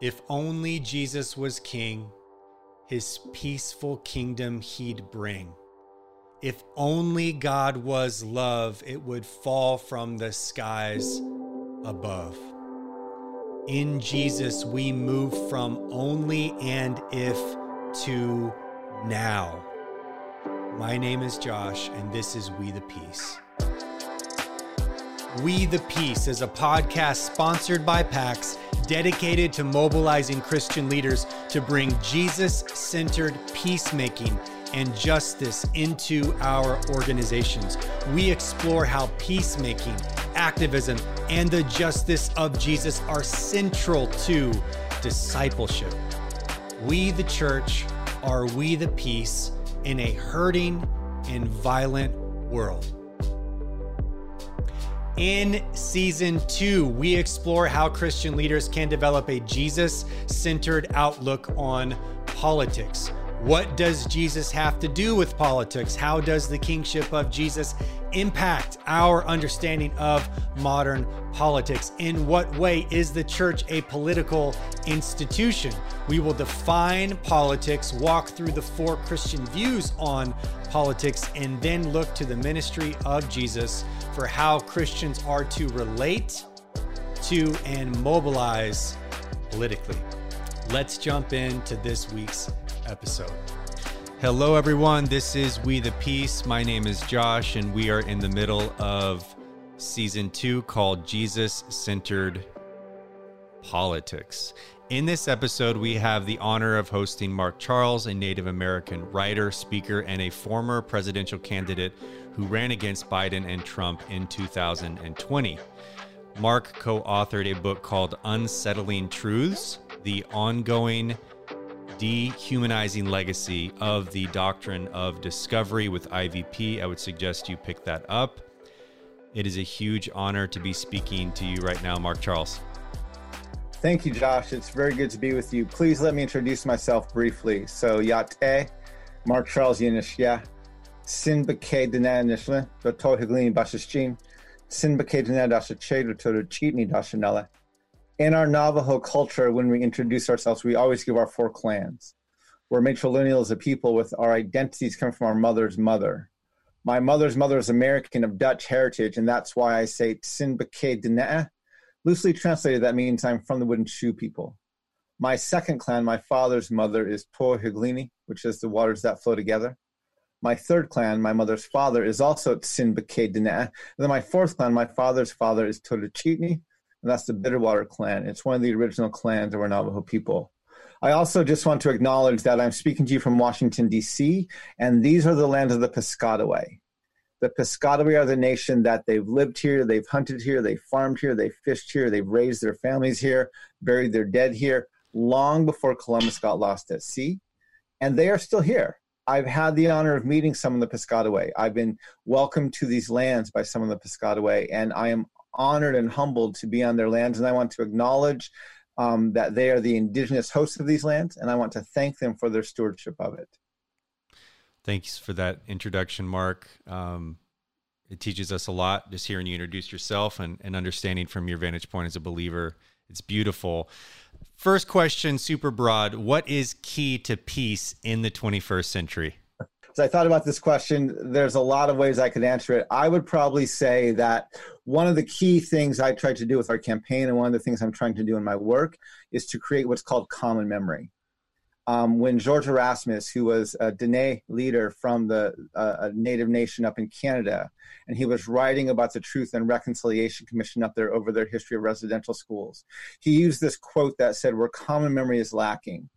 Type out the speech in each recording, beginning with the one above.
If only Jesus was king, his peaceful kingdom he'd bring. If only God was love, it would fall from the skies above. In Jesus, we move from only and if to now. My name is Josh, and this is We the Peace. We the Peace is a podcast sponsored by PAX dedicated to mobilizing Christian leaders to bring Jesus centered peacemaking and justice into our organizations. We explore how peacemaking, activism, and the justice of Jesus are central to discipleship. We, the church, are we the peace in a hurting and violent world. In season two, we explore how Christian leaders can develop a Jesus centered outlook on politics. What does Jesus have to do with politics? How does the kingship of Jesus impact our understanding of modern politics? In what way is the church a political institution? We will define politics, walk through the four Christian views on politics, and then look to the ministry of Jesus for how Christians are to relate to and mobilize politically. Let's jump into this week's episode. Hello, everyone. This is We the Peace. My name is Josh, and we are in the middle of season two called Jesus Centered Politics. In this episode, we have the honor of hosting Mark Charles, a Native American writer, speaker, and a former presidential candidate who ran against Biden and Trump in 2020. Mark co authored a book called Unsettling Truths The Ongoing Dehumanizing Legacy of the Doctrine of Discovery with IVP. I would suggest you pick that up. It is a huge honor to be speaking to you right now, Mark Charles. Thank you, Josh. It's very good to be with you. Please let me introduce myself briefly. So, Yate, Mark Charles Yinishya, Sin Bake Dana Nishle, the Tohiglini Bashashin, Sin Bake Dana Dasha Chedu Toru Chitni Dashanella in our Navajo culture, when we introduce ourselves, we always give our four clans. We're matrilineal as a people with our identities come from our mother's mother. My mother's mother is American of Dutch heritage, and that's why I say Tsinbake Dene. Loosely translated, that means I'm from the wooden shoe people. My second clan, my father's mother, is Tohiglini, which is the waters that flow together. My third clan, my mother's father, is also Tsinbake Dene. And then my fourth clan, my father's father, is Toruchitni, and that's the Bitterwater clan. It's one of the original clans of our Navajo people. I also just want to acknowledge that I'm speaking to you from Washington, D.C., and these are the lands of the Piscataway. The Piscataway are the nation that they've lived here, they've hunted here, they've farmed here, they've fished here, they've raised their families here, buried their dead here, long before Columbus got lost at sea. And they are still here. I've had the honor of meeting some of the Piscataway. I've been welcomed to these lands by some of the Piscataway, and I am honored and humbled to be on their lands, and I want to acknowledge um, that they are the indigenous hosts of these lands, and I want to thank them for their stewardship of it. Thanks for that introduction, Mark. Um, it teaches us a lot just hearing you introduce yourself and, and understanding from your vantage point as a believer. It's beautiful. First question, super broad. What is key to peace in the 21st century? I thought about this question. There's a lot of ways I could answer it. I would probably say that one of the key things I tried to do with our campaign, and one of the things I'm trying to do in my work, is to create what's called common memory. Um, when George Erasmus, who was a Dene leader from the uh, Native nation up in Canada, and he was writing about the Truth and Reconciliation Commission up there over their history of residential schools, he used this quote that said, "Where common memory is lacking."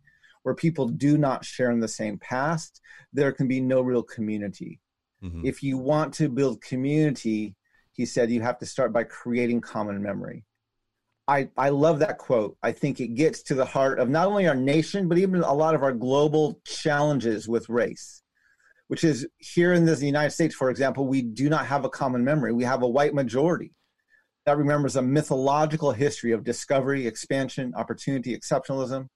Where people do not share in the same past, there can be no real community. Mm-hmm. If you want to build community, he said, you have to start by creating common memory. I, I love that quote. I think it gets to the heart of not only our nation, but even a lot of our global challenges with race, which is here in the United States, for example, we do not have a common memory. We have a white majority that remembers a mythological history of discovery, expansion, opportunity, exceptionalism,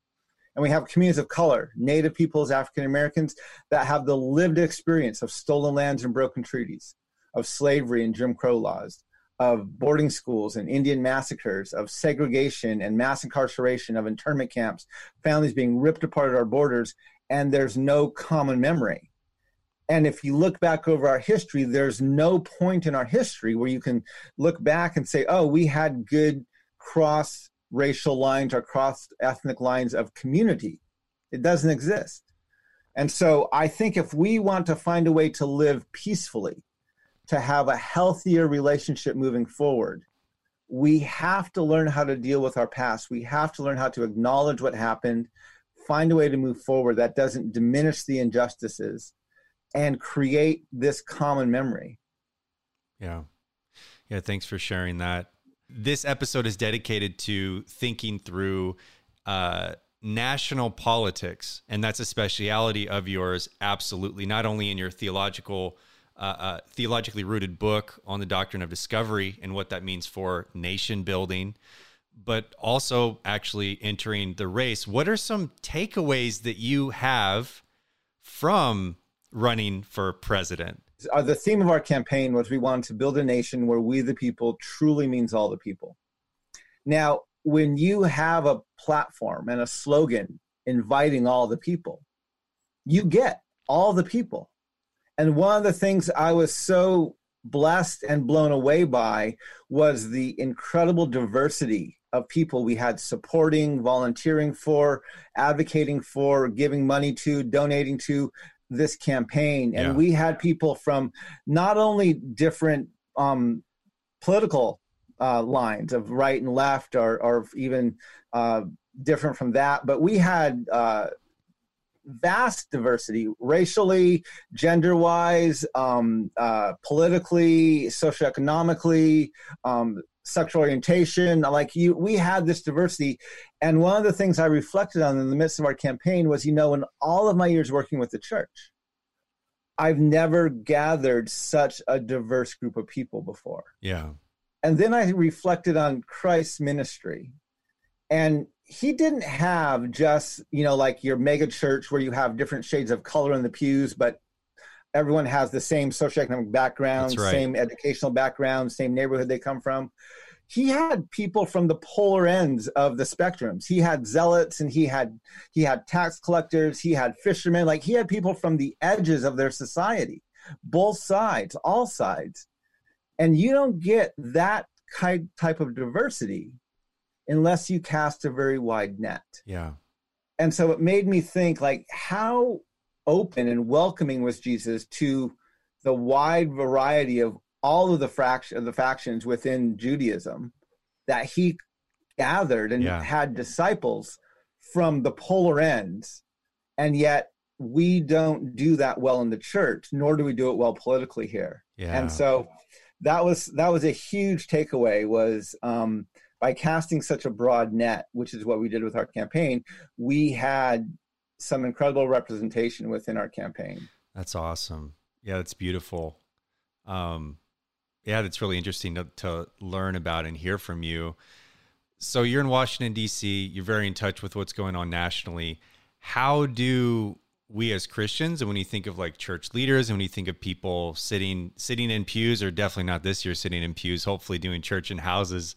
and we have communities of color, Native peoples, African Americans, that have the lived experience of stolen lands and broken treaties, of slavery and Jim Crow laws, of boarding schools and Indian massacres, of segregation and mass incarceration, of internment camps, families being ripped apart at our borders, and there's no common memory. And if you look back over our history, there's no point in our history where you can look back and say, oh, we had good cross racial lines or cross ethnic lines of community. It doesn't exist. And so I think if we want to find a way to live peacefully, to have a healthier relationship moving forward, we have to learn how to deal with our past. We have to learn how to acknowledge what happened, find a way to move forward that doesn't diminish the injustices, and create this common memory. Yeah. Yeah. Thanks for sharing that. This episode is dedicated to thinking through uh, national politics, and that's a speciality of yours, absolutely, not only in your theological uh, uh, theologically rooted book on the doctrine of discovery and what that means for nation building, but also actually entering the race. What are some takeaways that you have from running for president? Uh, the theme of our campaign was we wanted to build a nation where we the people truly means all the people. Now, when you have a platform and a slogan inviting all the people, you get all the people and one of the things I was so blessed and blown away by was the incredible diversity of people we had supporting, volunteering for, advocating for, giving money to, donating to this campaign. And yeah. we had people from not only different um, political uh, lines of right and left, or, or even uh, different from that, but we had uh, vast diversity, racially, gender wise, um, uh, politically, socioeconomically, um, sexual orientation. Like you, we had this diversity. And one of the things I reflected on in the midst of our campaign was, you know, in all of my years working with the church, I've never gathered such a diverse group of people before. Yeah. And then I reflected on Christ's ministry. And he didn't have just you know like your mega church where you have different shades of color in the pews but everyone has the same socioeconomic background right. same educational background same neighborhood they come from he had people from the polar ends of the spectrums he had zealots and he had he had tax collectors he had fishermen like he had people from the edges of their society both sides all sides and you don't get that kind type of diversity unless you cast a very wide net. Yeah. And so it made me think like how open and welcoming was Jesus to the wide variety of all of the fraction of the factions within Judaism that he gathered and yeah. had disciples from the polar ends and yet we don't do that well in the church nor do we do it well politically here yeah. and so that was that was a huge takeaway was um by casting such a broad net, which is what we did with our campaign, we had some incredible representation within our campaign. That's awesome. Yeah, that's beautiful. Um, yeah, that's really interesting to, to learn about and hear from you. So you're in Washington D.C. You're very in touch with what's going on nationally. How do we as Christians, and when you think of like church leaders, and when you think of people sitting sitting in pews, or definitely not this year sitting in pews, hopefully doing church in houses,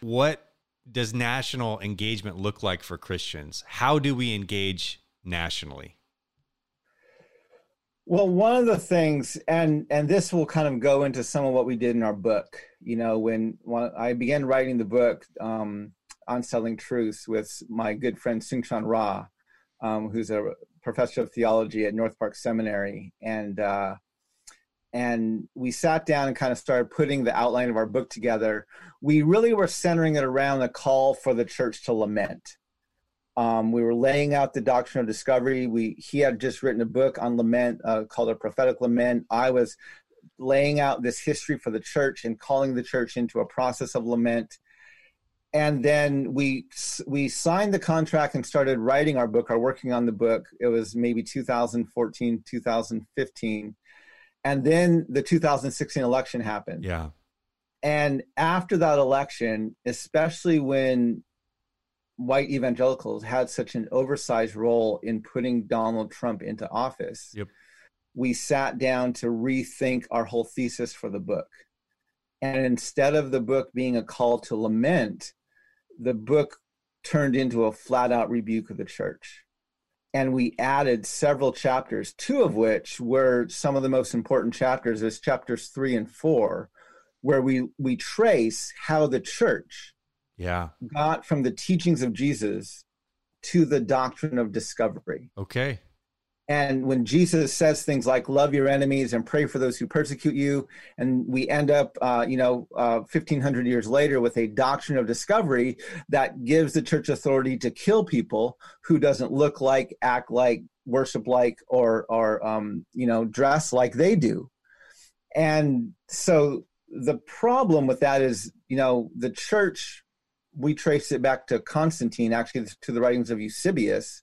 what does national engagement look like for Christians? How do we engage nationally? Well, one of the things, and and this will kind of go into some of what we did in our book. You know, when, when I began writing the book um, Unsettling Truths with my good friend Soong-Chan Rah, um, who's a professor of theology at North Park Seminary, and uh, and we sat down and kind of started putting the outline of our book together. We really were centering it around the call for the church to lament. Um, we were laying out the doctrine of discovery. We he had just written a book on lament uh, called a prophetic lament. I was laying out this history for the church and calling the church into a process of lament. And then we we signed the contract and started writing our book, or working on the book. It was maybe 2014, 2015 and then the 2016 election happened. Yeah. And after that election, especially when white evangelicals had such an oversized role in putting Donald Trump into office, yep. we sat down to rethink our whole thesis for the book. And instead of the book being a call to lament, the book turned into a flat out rebuke of the church. And we added several chapters, two of which were some of the most important chapters, as chapters three and four, where we we trace how the church yeah got from the teachings of Jesus to the doctrine of discovery. Okay. And when Jesus says things like "love your enemies" and "pray for those who persecute you," and we end up, uh, you know, uh, fifteen hundred years later with a doctrine of discovery that gives the church authority to kill people who doesn't look like, act like, worship like, or or um, you know, dress like they do. And so the problem with that is, you know, the church. We trace it back to Constantine, actually, to the writings of Eusebius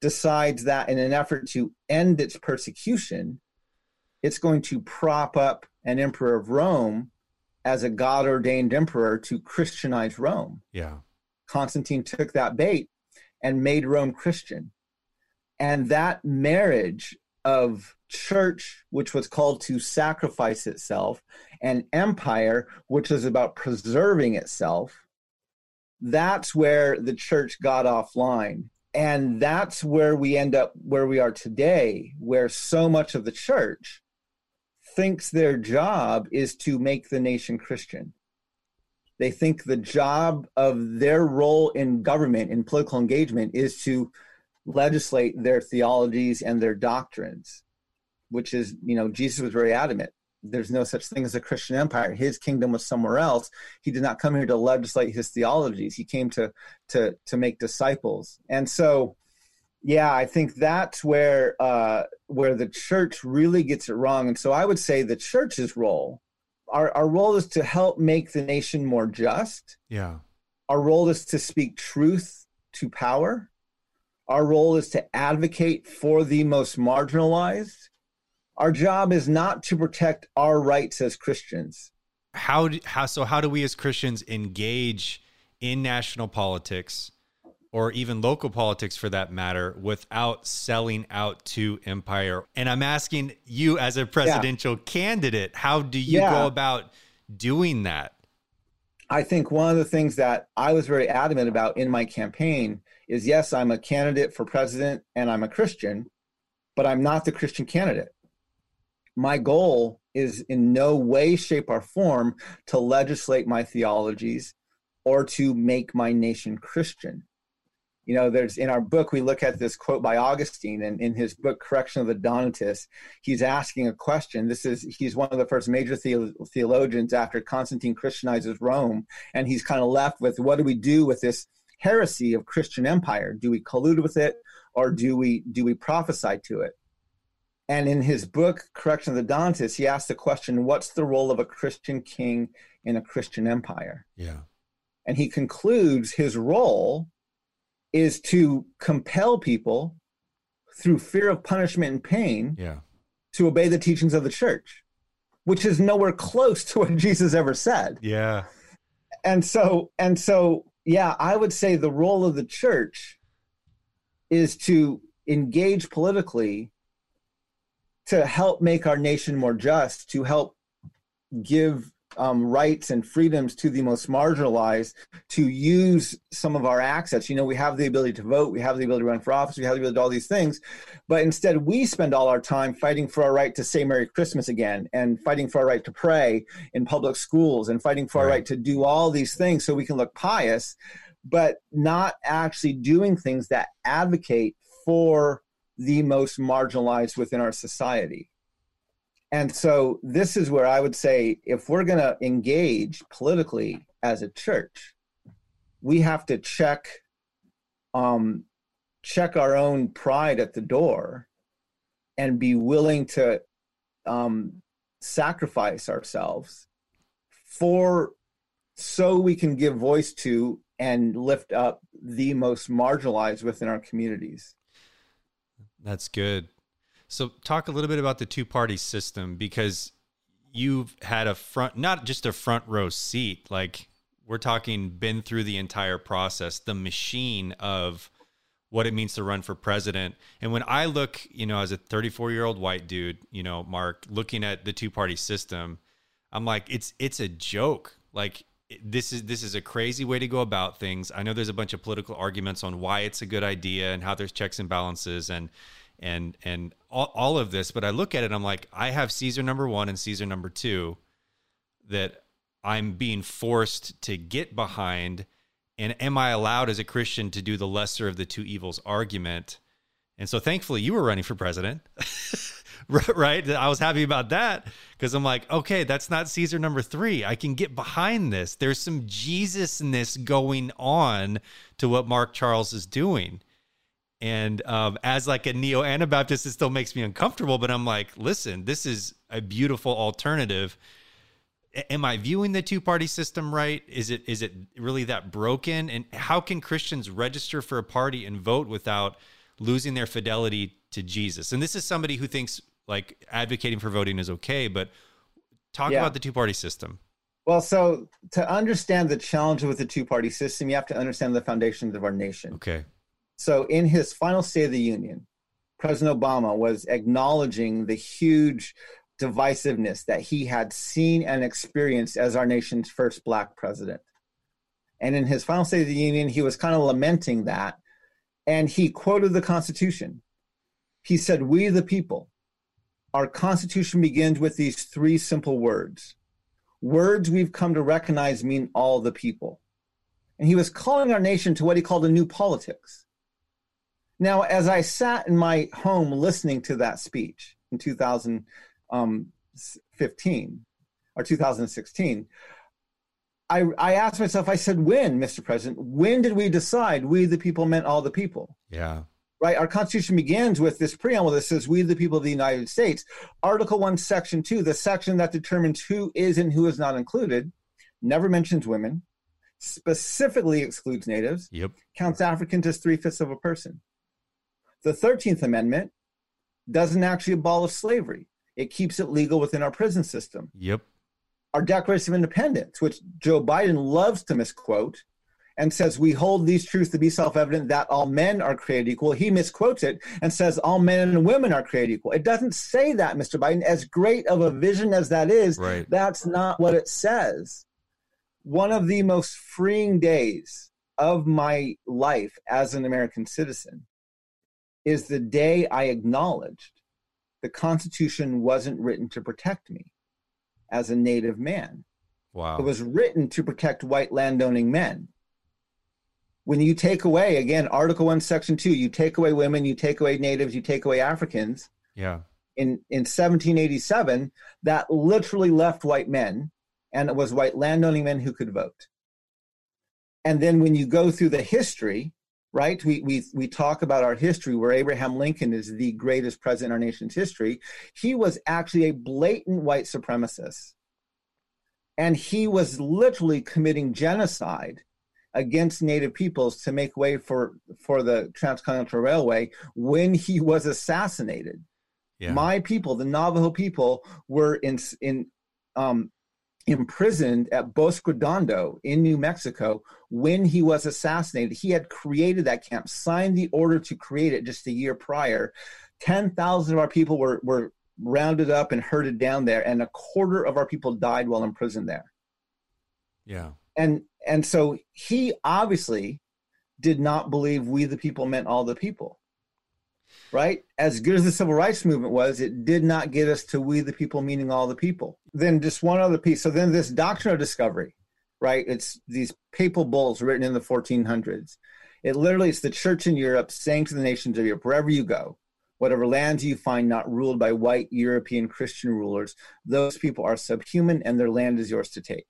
decides that in an effort to end its persecution, it's going to prop up an emperor of Rome as a God ordained emperor to Christianize Rome. Yeah. Constantine took that bait and made Rome Christian. And that marriage of church, which was called to sacrifice itself, and empire, which is about preserving itself, that's where the church got offline. And that's where we end up where we are today where so much of the church thinks their job is to make the nation christian. They think the job of their role in government in political engagement is to legislate their theologies and their doctrines which is you know jesus was very adamant there's no such thing as a Christian empire. His kingdom was somewhere else. He did not come here to legislate his theologies. He came to to to make disciples. And so, yeah, I think that's where uh, where the church really gets it wrong. And so, I would say the church's role, our our role is to help make the nation more just. Yeah, our role is to speak truth to power. Our role is to advocate for the most marginalized our job is not to protect our rights as Christians. How do, how so how do we as Christians engage in national politics or even local politics for that matter without selling out to empire? And I'm asking you as a presidential yeah. candidate, how do you yeah. go about doing that? I think one of the things that I was very adamant about in my campaign is yes, I'm a candidate for president and I'm a Christian, but I'm not the Christian candidate my goal is in no way, shape, or form to legislate my theologies or to make my nation Christian. You know, there's in our book, we look at this quote by Augustine, and in his book, Correction of the Donatists, he's asking a question. This is, he's one of the first major the- theologians after Constantine Christianizes Rome, and he's kind of left with what do we do with this heresy of Christian empire? Do we collude with it, or do we do we prophesy to it? And in his book, Correction of the Donatists, he asked the question, what's the role of a Christian king in a Christian empire? Yeah. And he concludes his role is to compel people through fear of punishment and pain yeah. to obey the teachings of the church, which is nowhere close to what Jesus ever said. Yeah. And so, and so, yeah, I would say the role of the church is to engage politically to help make our nation more just, to help give um, rights and freedoms to the most marginalized, to use some of our assets. You know, we have the ability to vote, we have the ability to run for office, we have the ability to do all these things, but instead we spend all our time fighting for our right to say Merry Christmas again, and fighting for our right to pray in public schools, and fighting for right. our right to do all these things so we can look pious, but not actually doing things that advocate for the most marginalized within our society. And so, this is where I would say if we're going to engage politically as a church, we have to check um, check our own pride at the door and be willing to um, sacrifice ourselves for so we can give voice to and lift up the most marginalized within our communities. That's good. So, talk a little bit about the two party system because you've had a front, not just a front row seat, like we're talking been through the entire process, the machine of what it means to run for president. And when I look, you know, as a 34 year old white dude, you know, Mark, looking at the two party system, I'm like, it's it's a joke. Like this is this is a crazy way to go about things. I know there's a bunch of political arguments on why it's a good idea and how there's checks and balances and and and all, all of this, but I look at it, I'm like, I have Caesar number one and Caesar number two that I'm being forced to get behind. And am I allowed as a Christian to do the lesser of the two evils argument? And so thankfully you were running for president. right? I was happy about that because I'm like, okay, that's not Caesar number three. I can get behind this. There's some Jesusness going on to what Mark Charles is doing. And um, as like a neo Anabaptist, it still makes me uncomfortable. But I'm like, listen, this is a beautiful alternative. Am I viewing the two party system right? Is it is it really that broken? And how can Christians register for a party and vote without losing their fidelity to Jesus? And this is somebody who thinks like advocating for voting is okay, but talk yeah. about the two party system. Well, so to understand the challenge with the two party system, you have to understand the foundations of our nation. Okay. So in his final State of the Union, President Obama was acknowledging the huge divisiveness that he had seen and experienced as our nation's first black president. And in his final State of the Union, he was kind of lamenting that. And he quoted the Constitution. He said, We the people, our Constitution begins with these three simple words. Words we've come to recognize mean all the people. And he was calling our nation to what he called a new politics. Now, as I sat in my home listening to that speech in 2015 um, or 2016, I, I asked myself, I said, when, Mr. President, when did we decide we the people meant all the people? Yeah right? Our Constitution begins with this preamble that says, We the people of the United States. Article 1, Section 2, the section that determines who is and who is not included, never mentions women, specifically excludes natives, yep. counts Africans as three fifths of a person. The 13th Amendment doesn't actually abolish slavery, it keeps it legal within our prison system. Yep. Our Declaration of Independence, which Joe Biden loves to misquote, and says, We hold these truths to be self evident that all men are created equal. He misquotes it and says, All men and women are created equal. It doesn't say that, Mr. Biden. As great of a vision as that is, right. that's not what it says. One of the most freeing days of my life as an American citizen is the day I acknowledged the Constitution wasn't written to protect me as a Native man. Wow. It was written to protect white landowning men when you take away again article 1 section 2 you take away women you take away natives you take away africans yeah in in 1787 that literally left white men and it was white landowning men who could vote and then when you go through the history right? We we we talk about our history where abraham lincoln is the greatest president in our nation's history. He was actually a blatant white supremacist. And he was literally committing genocide against native peoples to make way for for the transcontinental railway when he was assassinated. Yeah. my people the navajo people were in in um, imprisoned at Bosque Redondo in New Mexico when he was assassinated. He had created that camp, signed the order to create it just a year prior. 10,000 of our people were, were rounded up and herded down there, and a quarter of our people died while imprisoned there. Yeah and and so he obviously did not believe we the people meant all the people right? As good as the civil rights movement was it did not get us to we the people meaning all the people. Then just one other piece. So then this doctrine of discovery right? It's these papal bulls written in the 1400s it literally it's the church in europe saying to the nations of europe wherever you go whatever lands you find not ruled by white european christian rulers those people are subhuman and their land is yours to take.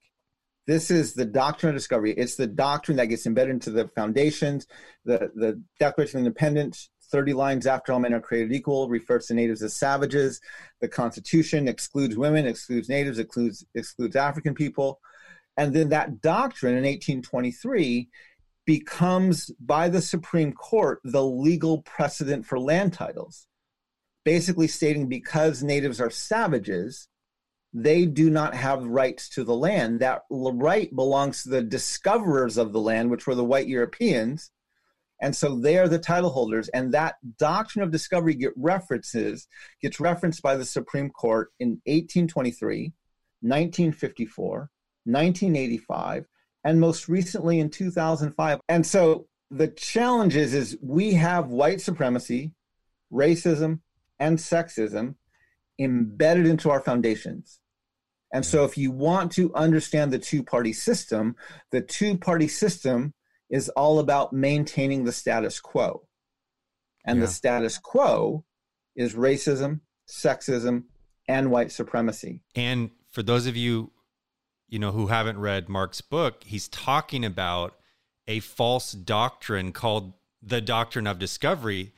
This is the doctrine of discovery. It's the doctrine that gets embedded into the foundations. The, the Declaration of Independence, 30 lines after all men are created equal, refers to natives as savages. The Constitution excludes women, excludes natives, excludes, excludes African people. And then that doctrine in 1823 becomes, by the Supreme Court, the legal precedent for land titles, basically stating because natives are savages, they do not have rights to the land. That right belongs to the discoverers of the land, which were the white Europeans. And so they are the title holders. And that doctrine of discovery get references, gets referenced by the Supreme Court in 1823. 1954, 1985, and most recently in 2005. And so the challenge is, is we have white supremacy, racism, and sexism embedded into our foundations. And so if you want to understand the two party system, the two party system is all about maintaining the status quo. And yeah. the status quo is racism, sexism, and white supremacy. And for those of you, you know, who haven't read Mark's book, he's talking about a false doctrine called the doctrine of discovery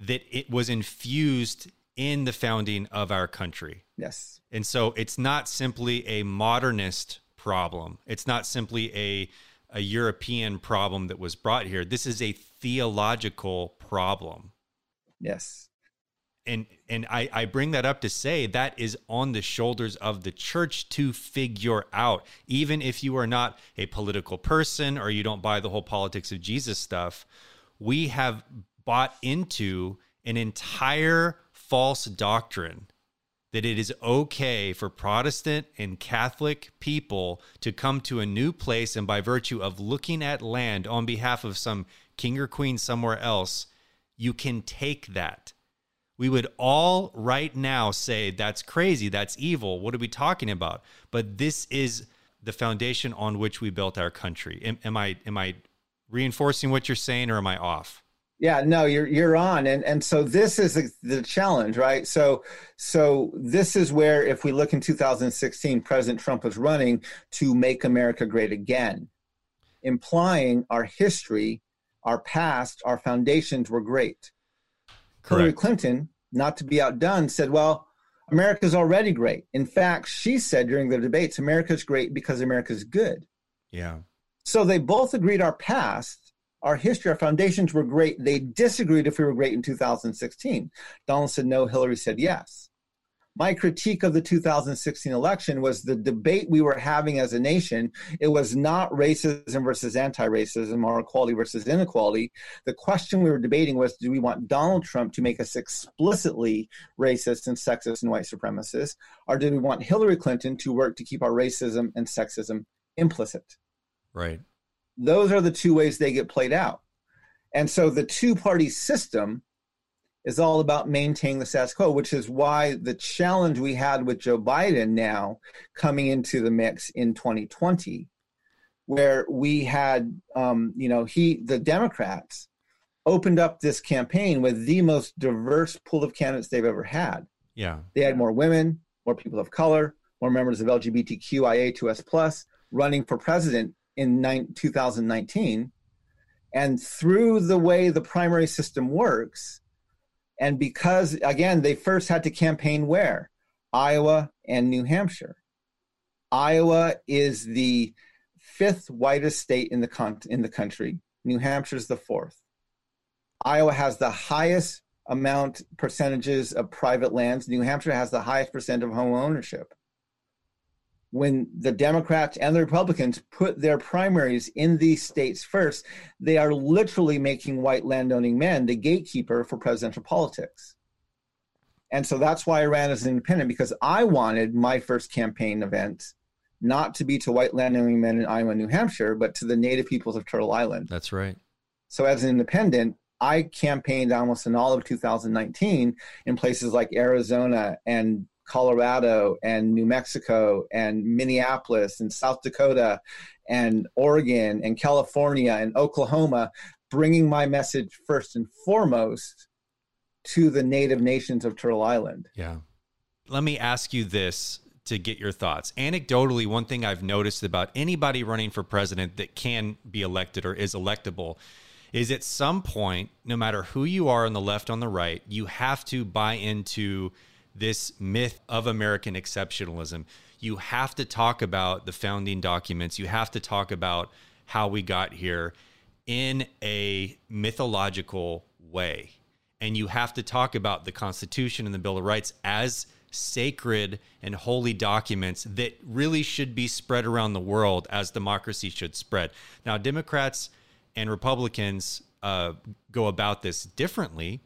that it was infused in the founding of our country. Yes. And so it's not simply a modernist problem. It's not simply a a European problem that was brought here. This is a theological problem. Yes. And and I, I bring that up to say that is on the shoulders of the church to figure out. Even if you are not a political person or you don't buy the whole politics of Jesus stuff, we have bought into an entire false doctrine that it is okay for Protestant and Catholic people to come to a new place and by virtue of looking at land on behalf of some king or queen somewhere else, you can take that. We would all right now say that's crazy, that's evil. What are we talking about? But this is the foundation on which we built our country. Am, am I am I reinforcing what you're saying or am I off? Yeah, no, you're you're on, and and so this is the, challenge, right? So so this is where, if we look in 2016, President Trump was running to make America great again, implying our history, our past, our foundations were great. Correct. Hillary Clinton, not to be outdone, said, "Well, America's already great." In fact, she said during the debates, "America's great because America's good." Yeah. So they both agreed our past our history, our foundations were great. They disagreed if we were great in 2016. Donald said no, Hillary said yes. My critique of the 2016 election was the debate we were having as a nation. It was not racism versus anti racism or equality versus inequality. The question we were debating was do we want Donald Trump to make us explicitly racist and sexist and white supremacist, or do we want Hillary Clinton to work to keep our racism and sexism implicit? Right. Those are the two ways they get played out. And so the two party system is all about maintaining the status quo, which is why the challenge we had with Joe Biden now coming into the mix in 2020, where we had, um, you know, he, the Democrats opened up this campaign with the most diverse pool of candidates they've ever had. Yeah. They had more women, more people of color, more members of LGBTQIA2S plus running for president in 2019. And through the way the primary system works, and because, again, they first had to campaign where? Iowa and New Hampshire. Iowa is the fifth whitest state in the, con- in the country. New Hampshire is the fourth. Iowa has the highest amount percentages of private lands. New Hampshire has the highest percent of home ownership when the Democrats and the Republicans put their primaries in these states first, they are literally making white landowning men the gatekeeper for presidential politics. And so that's why I ran as an independent because I wanted my first campaign event not to be to white landowning men in Iowa, New Hampshire, but to the native peoples of Turtle Island. That's right. So as an independent, I campaigned almost in all of 2019 in places like Arizona and Colorado and New Mexico and Minneapolis and South Dakota and Oregon and California and Oklahoma, bringing my message first and foremost to the native nations of Turtle Island. Yeah. Let me ask you this to get your thoughts. Anecdotally, one thing I've noticed about anybody running for president that can be elected or is electable is at some point, no matter who you are on the left, on the right, you have to buy into this myth of American exceptionalism. You have to talk about the founding documents. You have to talk about how we got here in a mythological way. And you have to talk about the Constitution and the Bill of Rights as sacred and holy documents that really should be spread around the world as democracy should spread. Now, Democrats and Republicans uh, go about this differently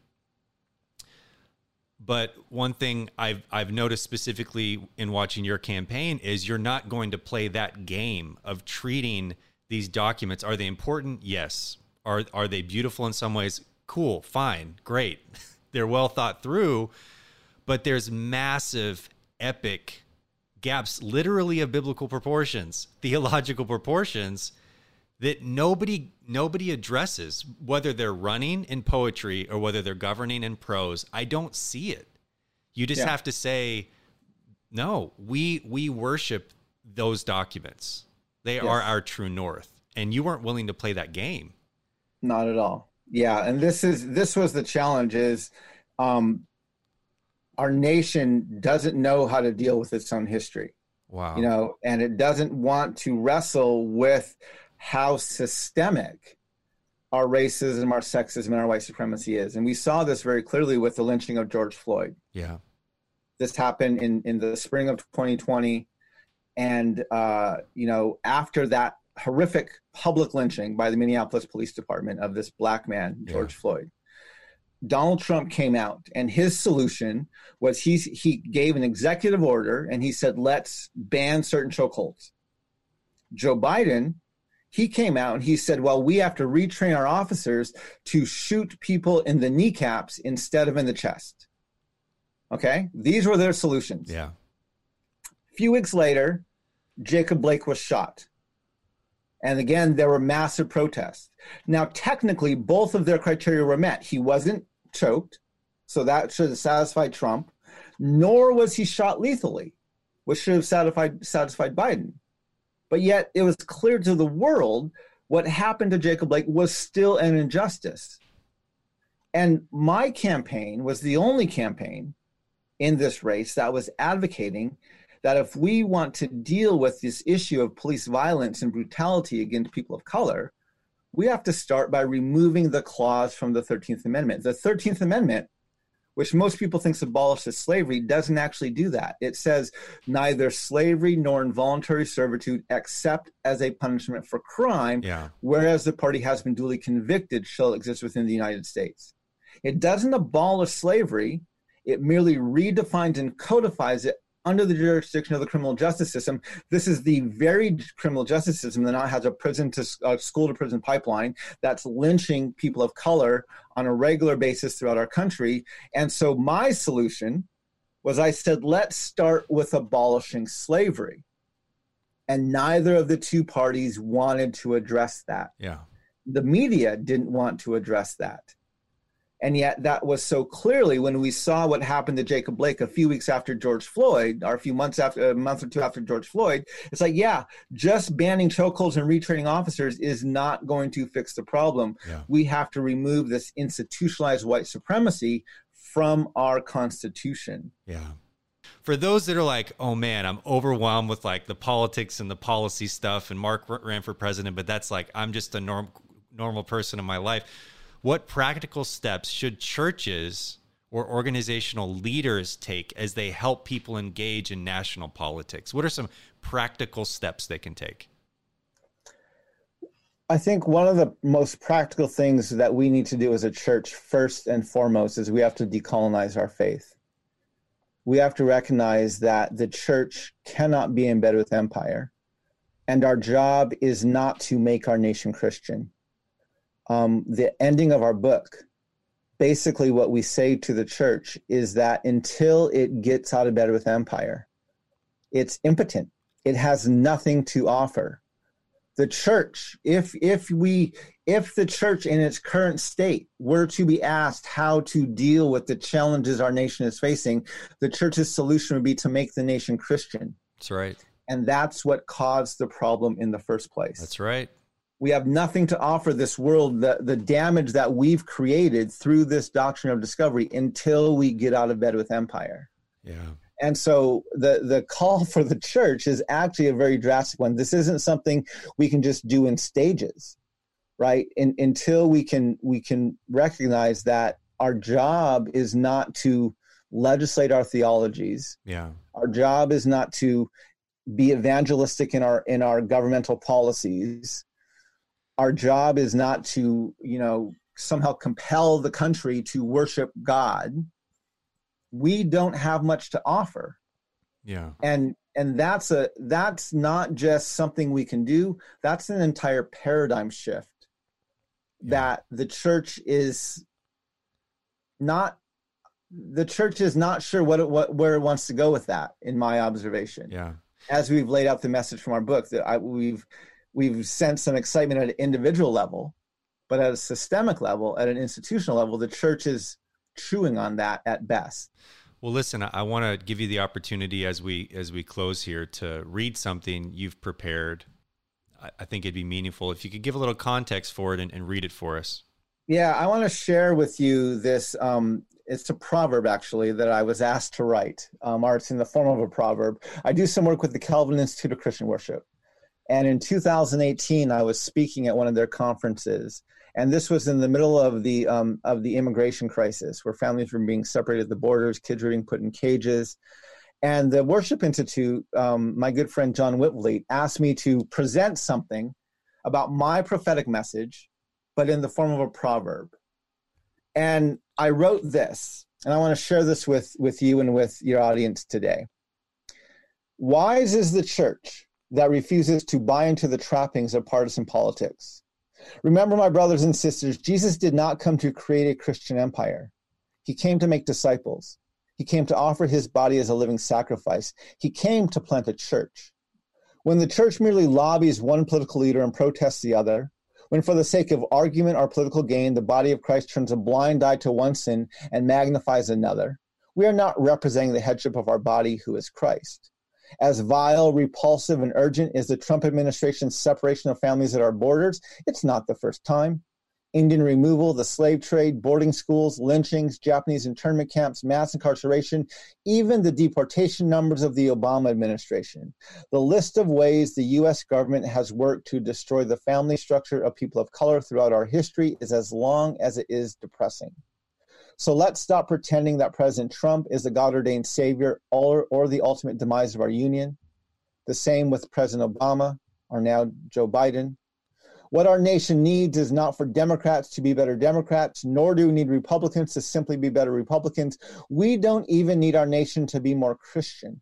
But one thing I've I've noticed specifically in watching your campaign is you're not going to play that game of treating these documents. Are they important? Yes. Are are they beautiful in some ways? Cool, fine, great. They're well thought through, but there's massive epic gaps literally of biblical proportions, theological proportions that nobody nobody addresses whether they're running in poetry or whether they're governing in prose. I don't see it. You just yeah. have to say no we we worship those documents. They yes. are our true north. And you weren't willing to play that game. Not at all. Yeah and this is this was the challenge is um our nation doesn't know how to deal with its own history. Wow. You know and it doesn't want to wrestle with how systemic our racism, our sexism, and our white supremacy is. And we saw this very clearly with the lynching of George Floyd. Yeah. This happened in, in the spring of 2020. And, uh, you know, after that horrific public lynching by the Minneapolis Police Department of this black man, George yeah. Floyd, Donald Trump came out and his solution was he, he gave an executive order and he said, let's ban certain chokeholds. Joe Biden he came out and he said, well, we have to retrain our officers to shoot people in the kneecaps instead of in the chest. Okay. These were their solutions. Yeah. A few weeks later, Jacob Blake was shot. And again, there were massive protests. Now, technically, both of their criteria were met. He wasn't choked, so that should have satisfied Trump, nor was he shot lethally, which should have satisfied, satisfied Biden. But yet it was clear to the world what happened to Jacob Blake was still an injustice. And my campaign was the only campaign in this race that was advocating that if we want to deal with this issue of police violence and brutality against people of color, we have to start by removing the clause from the 13th Amendment. The 13th Amendment which most people think abolishes slavery, doesn't actually do that. It says neither slavery nor involuntary servitude, except as a punishment for crime, yeah. whereas the party has been duly convicted, shall exist within the United States. It doesn't abolish slavery. It merely redefines and codifies it under the jurisdiction of the criminal justice system. This is the very criminal justice system that now has a prison to uh, school to prison pipeline that's lynching people of color on a regular basis throughout our country. And so my solution was I said, let's start with abolishing slavery. And neither of the two parties wanted to address that. Yeah. The media didn't want to address that. And yet, that was so clearly when we saw what happened to Jacob Blake a few weeks after George Floyd, or a few months after, a month or two after George Floyd. It's like, yeah, just banning chokeholds and retraining officers is not going to fix the problem. Yeah. We have to remove this institutionalized white supremacy from our Constitution. Yeah for those that are like, oh man, I'm overwhelmed with like the politics and the policy stuff, and Mark ran for president, but that's like I'm just a norm, normal person in my life what practical steps should churches or organizational leaders take as they help people engage in national politics? What are some practical steps they can take? I think one of the most practical things that we need to do as a church, first and foremost, is we have to decolonize our faith. We have to recognize that the church cannot be in bed with empire. And our job is not to make our nation Christian um, the ending of our book, basically what we say to the church is that until it gets out of bed with empire, it's impotent. It has nothing to offer. The church, if if we if the church in its current state were to be asked how to deal with the challenges our nation is facing, the church's solution would be to make the nation Christian. That's right. And that's what caused the problem in the first place. That's right we have nothing to offer this world the, the damage that we've created through this doctrine of discovery until we get out of bed with empire. Yeah. And so the the call for the church is actually a very drastic one. This isn't something we can just do in stages right? In, until we can we can recognize that our job is not to legislate our theologies. Yeah. Our job is not to be evangelistic in our in our governmental policies our job is not to you know somehow compel the country to worship god we don't have much to offer. Yeah. And and that's a that's not just something we can do, that's an entire paradigm shift yeah. that the church is not the church is not sure what it, what where it wants to go with that in my observation. Yeah. As we've laid out the message from our book that I, we've we've sensed some excitement at an individual level, but at a systemic level, at an institutional level, the church is chewing on that at best. Well, listen, I want to give you the opportunity as we as we close here to read something you've prepared. I, think it'd be meaningful if you could give a little context for it and, and read it for us. Yeah, I want to share with you this. Um, it's a proverb actually that I was asked to write, um, or it's in the form of a proverb. I do some work with the Calvin Institute of Christian Worship, and in 2018, I was speaking at one of their conferences, and this was in the middle of the um, of the immigration crisis, where families were being separated at the borders, kids were being put in cages, and the Worship Institute, um, my good friend John Witvliet, asked me to present something about my prophetic message, but in the form of a proverb. And I wrote this, and I want to share this with with you and with your audience today. Wise is the church that refuses to buy into the trappings of partisan politics. Remember, my brothers and sisters, Jesus did not come to create a Christian empire. He came to make disciples. He came to offer his body as a living sacrifice. He came to plant a church. When the church merely lobbies one political leader and protests the other, when for the sake of argument or political gain, the body of Christ turns a blind eye to one sin and magnifies another, we are not representing the headship of our body, who is Christ. As vile, repulsive, and urgent is the Trump administration's separation of families at our borders, it's not the first time. Indian removal, the slave trade, boarding schools, lynchings, Japanese internment camps, mass incarceration, even the deportation numbers of the Obama administration. The list of ways the U.S. government has worked to destroy the family structure of people of color throughout our history is as long as it is depressing. So let's stop pretending that President Trump is the God ordained savior or, or the ultimate demise of our union. The same with President Obama or now Joe Biden. What our nation needs is not for Democrats to be better Democrats, nor do we need Republicans to simply be better Republicans. We don't even need our nation to be more Christian.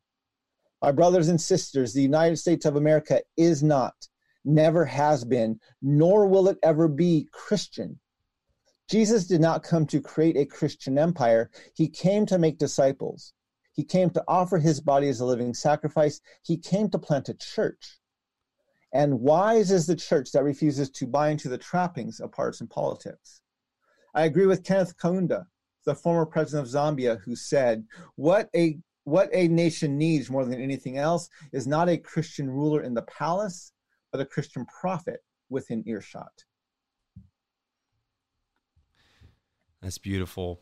My brothers and sisters, the United States of America is not, never has been, nor will it ever be Christian. Jesus did not come to create a Christian empire, he came to make disciples. He came to offer his body as a living sacrifice. He came to plant a church. And wise is the church that refuses to buy into the trappings of partisan politics. I agree with Kenneth Kaunda, the former president of Zambia, who said, What a what a nation needs more than anything else is not a Christian ruler in the palace, but a Christian prophet within earshot. That's beautiful.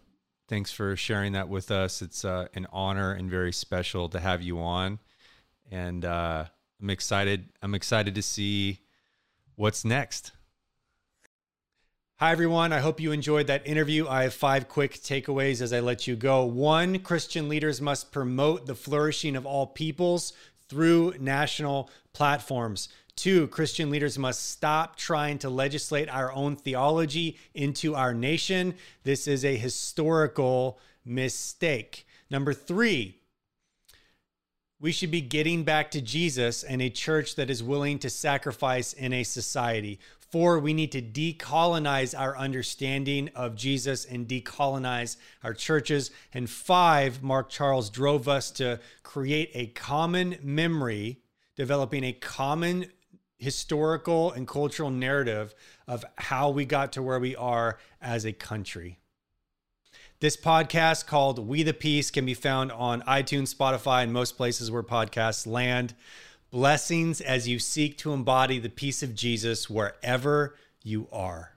Thanks for sharing that with us. It's uh, an honor and very special to have you on. And uh, I'm excited. I'm excited to see what's next. Hi, everyone. I hope you enjoyed that interview. I have five quick takeaways as I let you go. One, Christian leaders must promote the flourishing of all peoples through national platforms. Two, Christian leaders must stop trying to legislate our own theology into our nation. This is a historical mistake. Number three, we should be getting back to Jesus and a church that is willing to sacrifice in a society. Four, we need to decolonize our understanding of Jesus and decolonize our churches. And five, Mark Charles drove us to create a common memory, developing a common historical and cultural narrative of how we got to where we are as a country. This podcast called We the Peace can be found on iTunes, Spotify, and most places where podcasts land. Blessings as you seek to embody the peace of Jesus wherever you are.